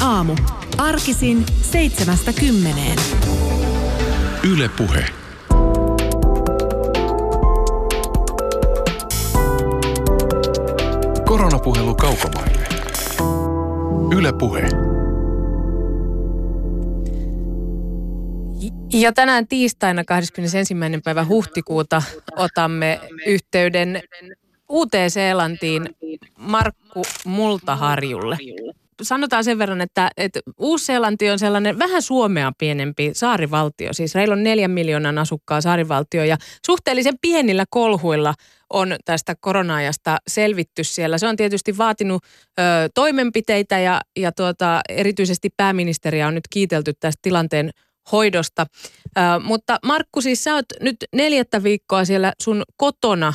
Aamu. Arkisin seitsemästä kymmeneen. Yle Puhe. Koronapuhelu kaukomaille. Yle Puhe. Ja tänään tiistaina 21. päivä huhtikuuta otamme yhteyden Uuteen-Seelantiin Markku Multaharjulle. Sanotaan sen verran, että, että Uusi-Seelanti on sellainen vähän Suomea pienempi saarivaltio. Siis heillä on neljän miljoonan asukkaa saarivaltio ja suhteellisen pienillä kolhuilla on tästä korona-ajasta selvitty siellä. Se on tietysti vaatinut ö, toimenpiteitä ja, ja tuota, erityisesti pääministeriä on nyt kiitelty tästä tilanteen hoidosta. Ö, mutta Markku, siis sä oot nyt neljättä viikkoa siellä sun kotona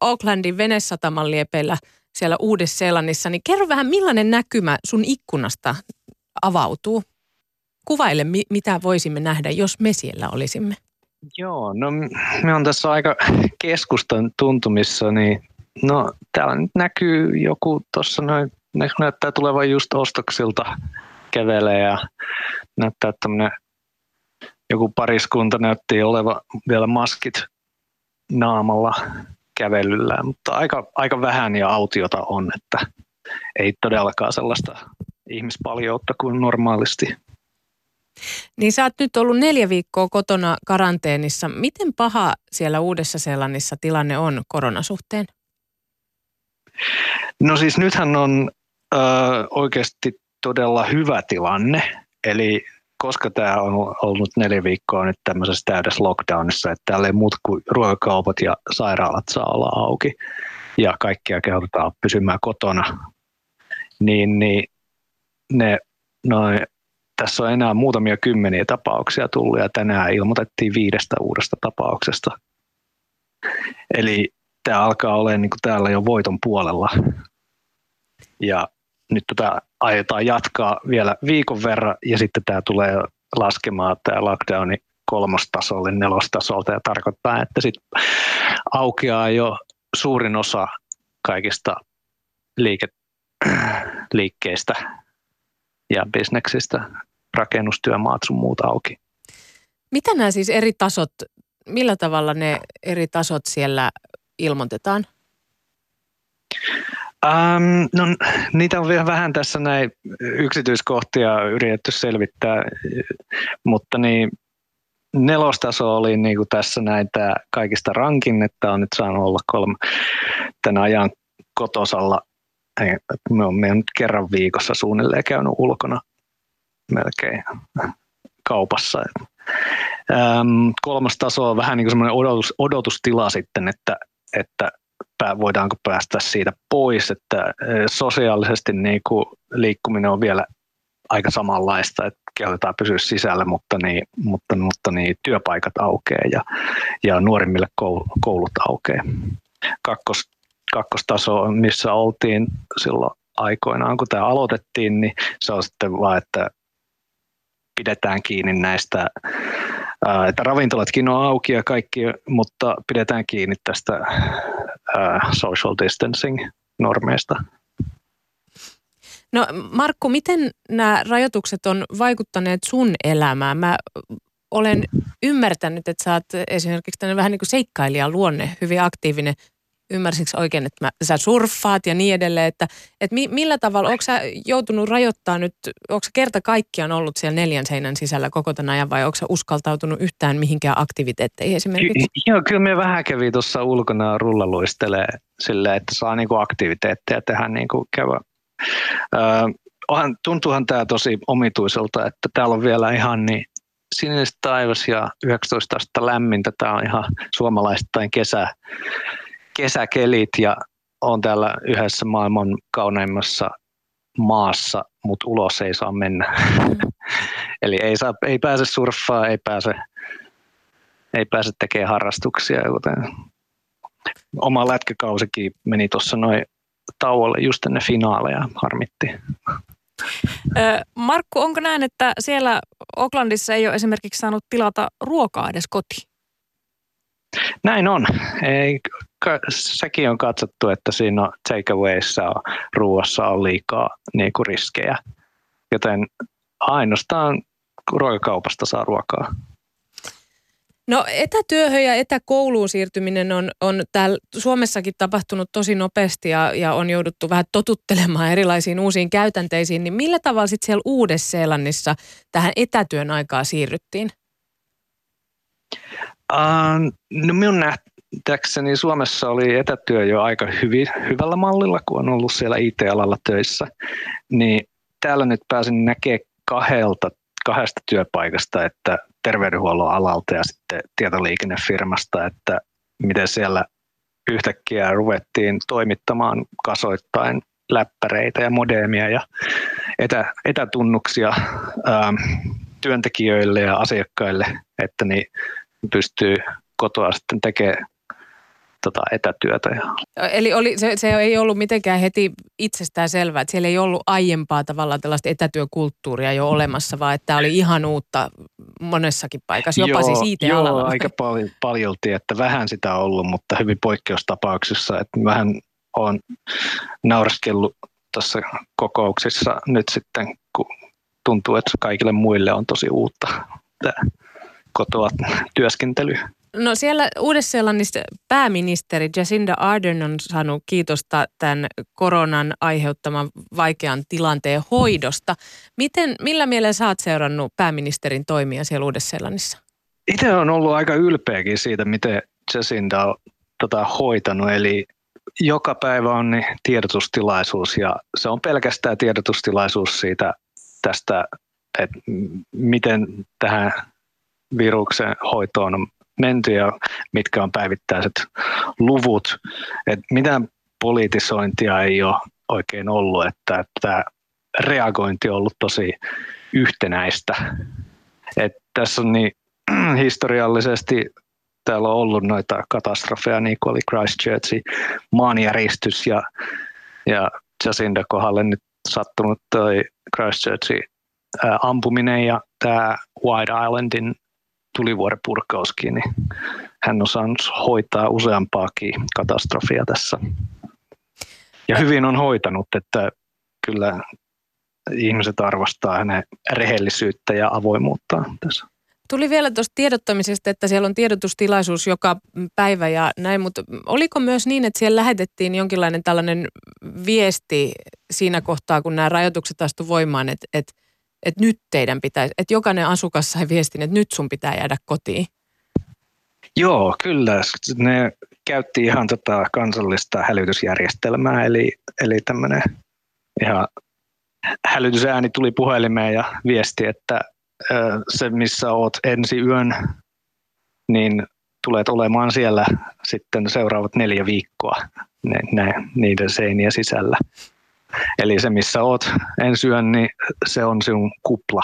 Aucklandin venesataman liepeillä siellä Uudessa-Seelannissa, niin kerro vähän millainen näkymä sun ikkunasta avautuu? Kuvaile, mi- mitä voisimme nähdä, jos me siellä olisimme. Joo, no me on tässä aika keskustan tuntumissa, niin no täällä nyt näkyy joku tuossa noin, näyttää tulevan just ostoksilta kävelee ja näyttää tämmöinen joku pariskunta näytti oleva vielä maskit naamalla kävelyllä, mutta aika, aika vähän ja autiota on, että ei todellakaan sellaista ihmispaljoutta kuin normaalisti. Niin sä oot nyt ollut neljä viikkoa kotona karanteenissa. Miten paha siellä Uudessa Seelannissa tilanne on koronasuhteen? No siis nythän on ö, oikeasti todella hyvä tilanne. Eli koska tämä on ollut neljä viikkoa nyt tämmöisessä täydessä lockdownissa, että täällä ei muut kuin ruokakaupat ja sairaalat saa olla auki ja kaikkia kehotetaan pysymään kotona, niin, niin ne noin, tässä on enää muutamia kymmeniä tapauksia tullut ja tänään ilmoitettiin viidestä uudesta tapauksesta. Eli tämä alkaa olla niin täällä jo voiton puolella. Ja nyt tota aiotaan jatkaa vielä viikon verran ja sitten tämä tulee laskemaan tämä lockdowni kolmostasolle nelostasolta ja tarkoittaa, että sitten aukeaa jo suurin osa kaikista liike, liikkeistä ja bisneksistä, rakennustyömaat sun muut auki. Mitä nämä siis eri tasot, millä tavalla ne eri tasot siellä ilmoitetaan? Um, no, niitä on vielä vähän tässä näin yksityiskohtia yritetty selvittää, mutta niin nelostaso oli niin kuin tässä näin tämä kaikista rankin, että on nyt saanut olla kolme tänä ajan kotosalla. Me on nyt kerran viikossa suunnilleen käynyt ulkona melkein kaupassa. Um, kolmas taso on vähän niin kuin semmoinen odotus, odotustila sitten, että, että voidaanko päästä siitä pois, että sosiaalisesti niin kuin liikkuminen on vielä aika samanlaista, että kehotetaan pysyä sisällä, mutta, niin, mutta, mutta niin, työpaikat aukeaa ja, ja nuorimmille koulut aukeaa. Kakkos, kakkostaso, missä oltiin silloin aikoinaan, kun tämä aloitettiin, niin se on sitten vaan, että pidetään kiinni näistä että ravintolatkin on auki ja kaikki, mutta pidetään kiinni tästä social distancing normeista. No Markku, miten nämä rajoitukset on vaikuttaneet sun elämään? Mä olen ymmärtänyt, että sä oot esimerkiksi tämmöinen vähän niin kuin seikkailijan luonne, hyvin aktiivinen ymmärsinkö oikein, että mä, sä surffaat ja niin edelleen, että, että mi, millä tavalla, onko sä joutunut rajoittaa nyt, onko sä kerta kaikkiaan ollut siellä neljän seinän sisällä koko tämän ajan vai onko sä uskaltautunut yhtään mihinkään aktiviteetteihin esimerkiksi? Ky- joo, kyllä me vähän kävi tuossa ulkona rullaluistelee silleen, että saa niinku aktiviteetteja tehdä niinku käydä. Öö, tuntuuhan tämä tosi omituiselta, että täällä on vielä ihan niin sinistä taivas ja 19 astetta lämmintä. Tämä on ihan suomalaistain kesä, kesäkelit ja on täällä yhdessä maailman kauneimmassa maassa, mutta ulos ei saa mennä. Mm. Eli ei, saa, ei pääse surffaa, ei pääse, ei pääse tekemään harrastuksia, joten oma lätkäkausikin meni tuossa noin tauolle just ennen finaaleja, harmitti. Markku, onko näin, että siellä Oaklandissa ei ole esimerkiksi saanut tilata ruokaa edes kotiin? Näin on. Ei, sekin on katsottu, että siinä takeawayissa ruuassa on liikaa niin kuin riskejä. joten ainoastaan ruokakaupasta saa ruokaa. No etätyöhön ja etäkouluun siirtyminen on, on täällä Suomessakin tapahtunut tosi nopeasti ja, ja on jouduttu vähän totuttelemaan erilaisiin uusiin käytänteisiin. Niin millä tavalla sitten siellä Uudessa-Seelannissa tähän etätyön aikaa siirryttiin? Uh, no minun nähdäkseni Suomessa oli etätyö jo aika hyvin, hyvällä mallilla, kun on ollut siellä IT-alalla töissä. Niin täällä nyt pääsin näkemään kahdelta, kahdesta työpaikasta, että terveydenhuollon alalta ja sitten tietoliikennefirmasta, että miten siellä yhtäkkiä ruvettiin toimittamaan kasoittain läppäreitä ja modeemia ja etä, etätunnuksia työntekijöille ja asiakkaille, että niin pystyy kotoa sitten tekemään tota etätyötä. Eli oli, se, se ei ollut mitenkään heti itsestään selvää, että siellä ei ollut aiempaa tavallaan tällaista etätyökulttuuria jo olemassa, vaan että tämä oli ihan uutta monessakin paikassa, jopa joo, siis IT-alalla. Joo, aika paljon, paljolti, että vähän sitä on ollut, mutta hyvin poikkeustapauksissa, että vähän on naureskellut tässä kokouksissa nyt sitten, kun tuntuu, että kaikille muille on tosi uutta tämä kotoa työskentely. No siellä Uudessa-Seelannissa pääministeri Jacinda Ardern on saanut kiitosta tämän koronan aiheuttaman vaikean tilanteen hoidosta. Miten, millä mielellä sä oot seurannut pääministerin toimia siellä Uudessa-Seelannissa? Itse on ollut aika ylpeäkin siitä, miten Jacinda on tota, hoitanut. Eli joka päivä on niin tiedotustilaisuus ja se on pelkästään tiedotustilaisuus siitä tästä, että miten tähän viruksen hoitoon on menty ja mitkä on päivittäiset luvut. Et mitään politisointia ei ole oikein ollut, että tämä reagointi on ollut tosi yhtenäistä. Et tässä on niin historiallisesti täällä on ollut noita katastrofeja, niin kuin oli Christchurchin maanjäristys ja, ja Jacinda kohdalle nyt sattunut toi Christchurchin ampuminen ja tämä White Islandin tulivuorepurkauskin, niin hän on saanut hoitaa useampaakin katastrofia tässä. Ja hyvin on hoitanut, että kyllä ihmiset arvostaa hänen rehellisyyttä ja avoimuutta tässä. Tuli vielä tuosta tiedottamisesta, että siellä on tiedotustilaisuus joka päivä ja näin, mutta oliko myös niin, että siellä lähetettiin jonkinlainen tällainen viesti siinä kohtaa, kun nämä rajoitukset astu voimaan, että, että että nyt teidän pitäisi, että jokainen asukas sai viestin, että nyt sun pitää jäädä kotiin? Joo, kyllä. Ne käytti ihan tota kansallista hälytysjärjestelmää, eli, eli tämmöinen ihan hälytysääni tuli puhelimeen ja viesti, että se missä oot ensi yön, niin tulet olemaan siellä sitten seuraavat neljä viikkoa ne, ne, niiden seinien sisällä. Eli se, missä oot ensi yön, niin se on sinun kupla.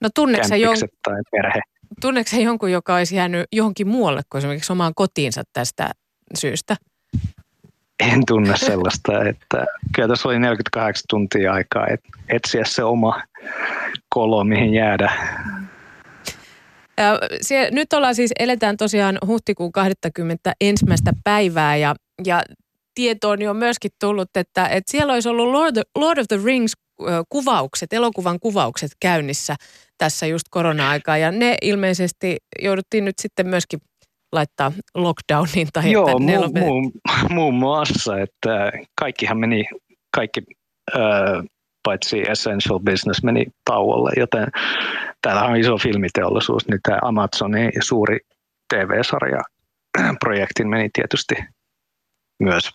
No tunneeko jon... tai perhe. Tunneeko jonkun, joka olisi jäänyt johonkin muualle kuin esimerkiksi omaan kotiinsa tästä syystä? En tunne sellaista, että kyllä tässä oli 48 tuntia aikaa et, etsiä se oma kolo, mihin jäädä. Ja se, nyt ollaan siis, eletään tosiaan huhtikuun 21. päivää ja, ja tietoon on myöskin tullut, että, että siellä olisi ollut Lord, Lord of the Rings kuvaukset, elokuvan kuvaukset käynnissä tässä just korona-aikaa. Ja ne ilmeisesti jouduttiin nyt sitten myöskin laittaa lockdowniin. Tai Joo, mu- mu- muun muassa, että kaikkihan meni, kaikki äh, paitsi Essential Business meni tauolle, joten täällä on iso filmiteollisuus, niin tämä Amazonin suuri TV-sarja projektin meni tietysti myös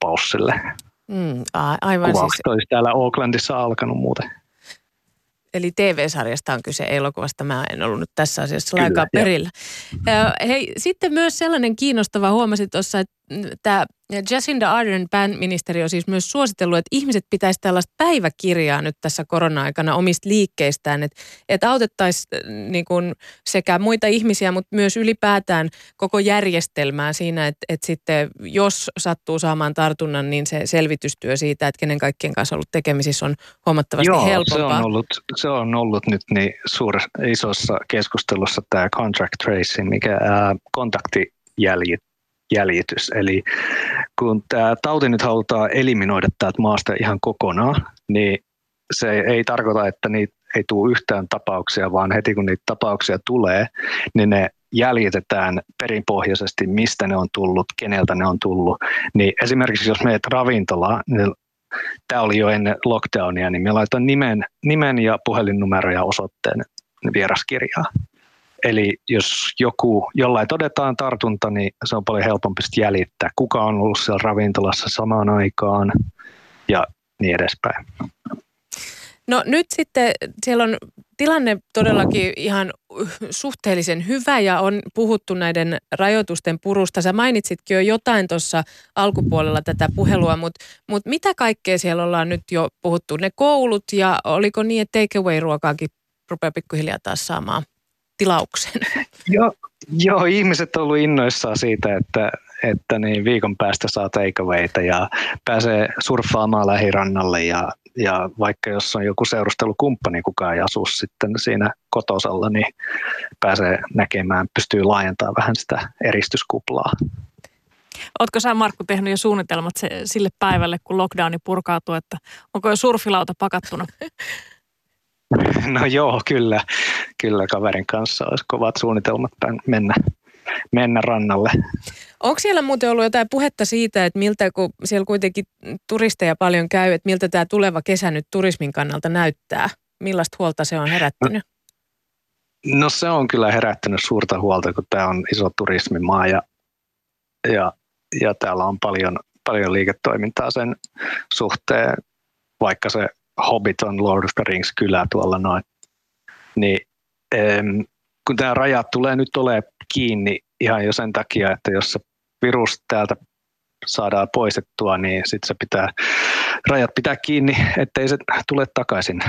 paussille. Mm, aivan Kuvaukset siis... olisi täällä Oaklandissa alkanut muuten. Eli TV-sarjasta on kyse elokuvasta. Mä en ollut nyt tässä asiassa lainkaan perillä. Ja, hei, sitten myös sellainen kiinnostava huomasi tuossa, että tämä Jacinda Ardern pääministeri on siis myös suositellut, että ihmiset pitäisi tällaista päiväkirjaa nyt tässä korona-aikana omista liikkeistään, että, että autettaisiin äh, niin kuin sekä muita ihmisiä, mutta myös ylipäätään koko järjestelmää siinä, että, että sitten jos sattuu saamaan tartunnan, niin se selvitystyö siitä, että kenen kaikkien kanssa on ollut tekemisissä on huomattavasti Joo, helpompaa. Se on, ollut, se on ollut nyt niin suuressa isossa keskustelussa tämä contract tracing, mikä ää, kontaktijäljit jäljitys. Eli kun tämä tauti nyt halutaan eliminoida täältä maasta ihan kokonaan, niin se ei tarkoita, että niitä ei tule yhtään tapauksia, vaan heti kun niitä tapauksia tulee, niin ne jäljitetään perinpohjaisesti, mistä ne on tullut, keneltä ne on tullut. Niin esimerkiksi jos meet ravintolaan, niin tämä oli jo ennen lockdownia, niin me laitan nimen, nimen ja puhelinnumero ja osoitteen vieraskirjaa. Eli jos joku, jollain todetaan tartunta, niin se on paljon helpompi jäljittää, kuka on ollut siellä ravintolassa samaan aikaan ja niin edespäin. No nyt sitten siellä on tilanne todellakin ihan suhteellisen hyvä ja on puhuttu näiden rajoitusten purusta. Sä mainitsitkin jo jotain tuossa alkupuolella tätä puhelua, mutta mut mitä kaikkea siellä ollaan nyt jo puhuttu? Ne koulut ja oliko niin, että takeaway-ruokaakin rupeaa pikkuhiljaa taas saamaan tilauksen? Joo, joo, ihmiset on ollut innoissaan siitä, että, että niin viikon päästä saa takeawayta ja pääsee surffaamaan lähirannalle ja ja vaikka jos on joku seurustelukumppani, kuka ei asu sitten siinä kotosalla, niin pääsee näkemään, pystyy laajentamaan vähän sitä eristyskuplaa. Oletko sä Markku tehnyt jo suunnitelmat se, sille päivälle, kun lockdowni purkautuu, että onko jo surfilauta pakattuna? No joo, kyllä. Kyllä kaverin kanssa olisi kovat suunnitelmat mennä, mennä rannalle. Onko siellä muuten ollut jotain puhetta siitä, että miltä, kun siellä kuitenkin turisteja paljon käy, että miltä tämä tuleva kesä nyt turismin kannalta näyttää? Millaista huolta se on herättänyt? No, no se on kyllä herättänyt suurta huolta, kun tämä on iso turismimaa ja, ja, ja täällä on paljon, paljon liiketoimintaa sen suhteen, vaikka se Hobbit on Lord of the Rings kylä tuolla noin. Niin kun tämä rajat tulee nyt ole kiinni ihan jo sen takia, että jos se virus täältä saadaan poistettua, niin sitten se pitää, rajat pitää kiinni, ettei se tule takaisin.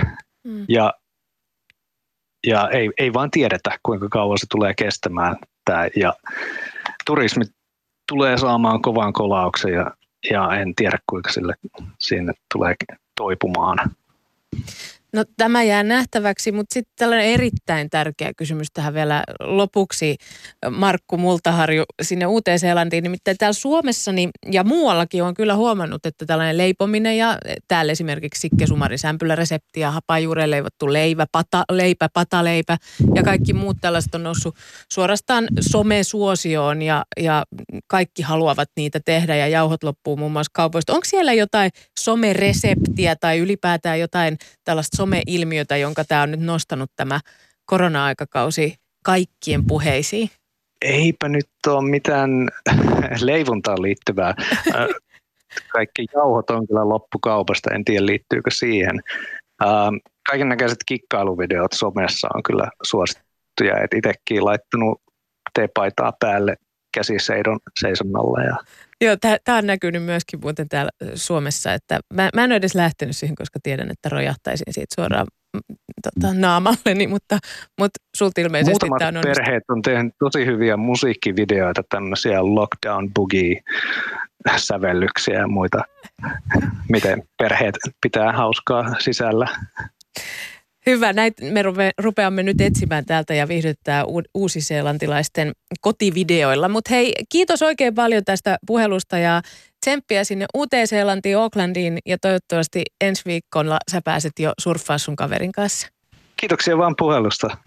Mm. Ja, ja ei, ei vaan tiedetä, kuinka kauan se tulee kestämään. Tää. Ja turismi tulee saamaan kovan kolauksen ja, ja en tiedä, kuinka sille sinne tulee toipumaan. No tämä jää nähtäväksi, mutta sitten tällainen erittäin tärkeä kysymys tähän vielä lopuksi, Markku Multaharju sinne Uuteen-Seelantiin. Nimittäin täällä Suomessa niin, ja muuallakin on kyllä huomannut, että tällainen leipominen ja täällä esimerkiksi Sikke Sumari sämpyläresepti ja hapajuureen leivottu leivä, pata, leipä, pataleipä ja kaikki muut tällaiset on noussut suorastaan somesuosioon ja, ja kaikki haluavat niitä tehdä ja jauhot loppuu muun muassa kaupoista. Onko siellä jotain somereseptiä tai ylipäätään jotain tällaista some-ilmiötä, jonka tämä on nyt nostanut tämä korona-aikakausi kaikkien puheisiin? Eipä nyt ole mitään leivuntaan liittyvää. Kaikki jauhot on kyllä loppukaupasta, en tiedä liittyykö siihen. Kaiken näköiset kikkailuvideot somessa on kyllä suosittuja, että itsekin laittanut teepaitaa päälle käsiseidon seisonnalla ja Joo, tämä on näkynyt myöskin muuten täällä Suomessa, että mä, mä en ole edes lähtenyt siihen, koska tiedän, että rojahtaisin siitä suoraan mm, tota, naamalleni, mutta, mutta sulta ilmeisesti Muutamat tämä on perheet on tehnyt tosi hyviä musiikkivideoita, tämmöisiä lockdown boogie sävellyksiä ja muita, miten perheet pitää hauskaa sisällä. Hyvä, näitä me rupeamme nyt etsimään täältä ja viihdyttää uusiseelantilaisten kotivideoilla. Mutta hei, kiitos oikein paljon tästä puhelusta ja tsemppiä sinne Uuteen-Seelantiin, Aucklandiin ja toivottavasti ensi viikolla sä pääset jo surffaa sun kaverin kanssa. Kiitoksia vaan puhelusta.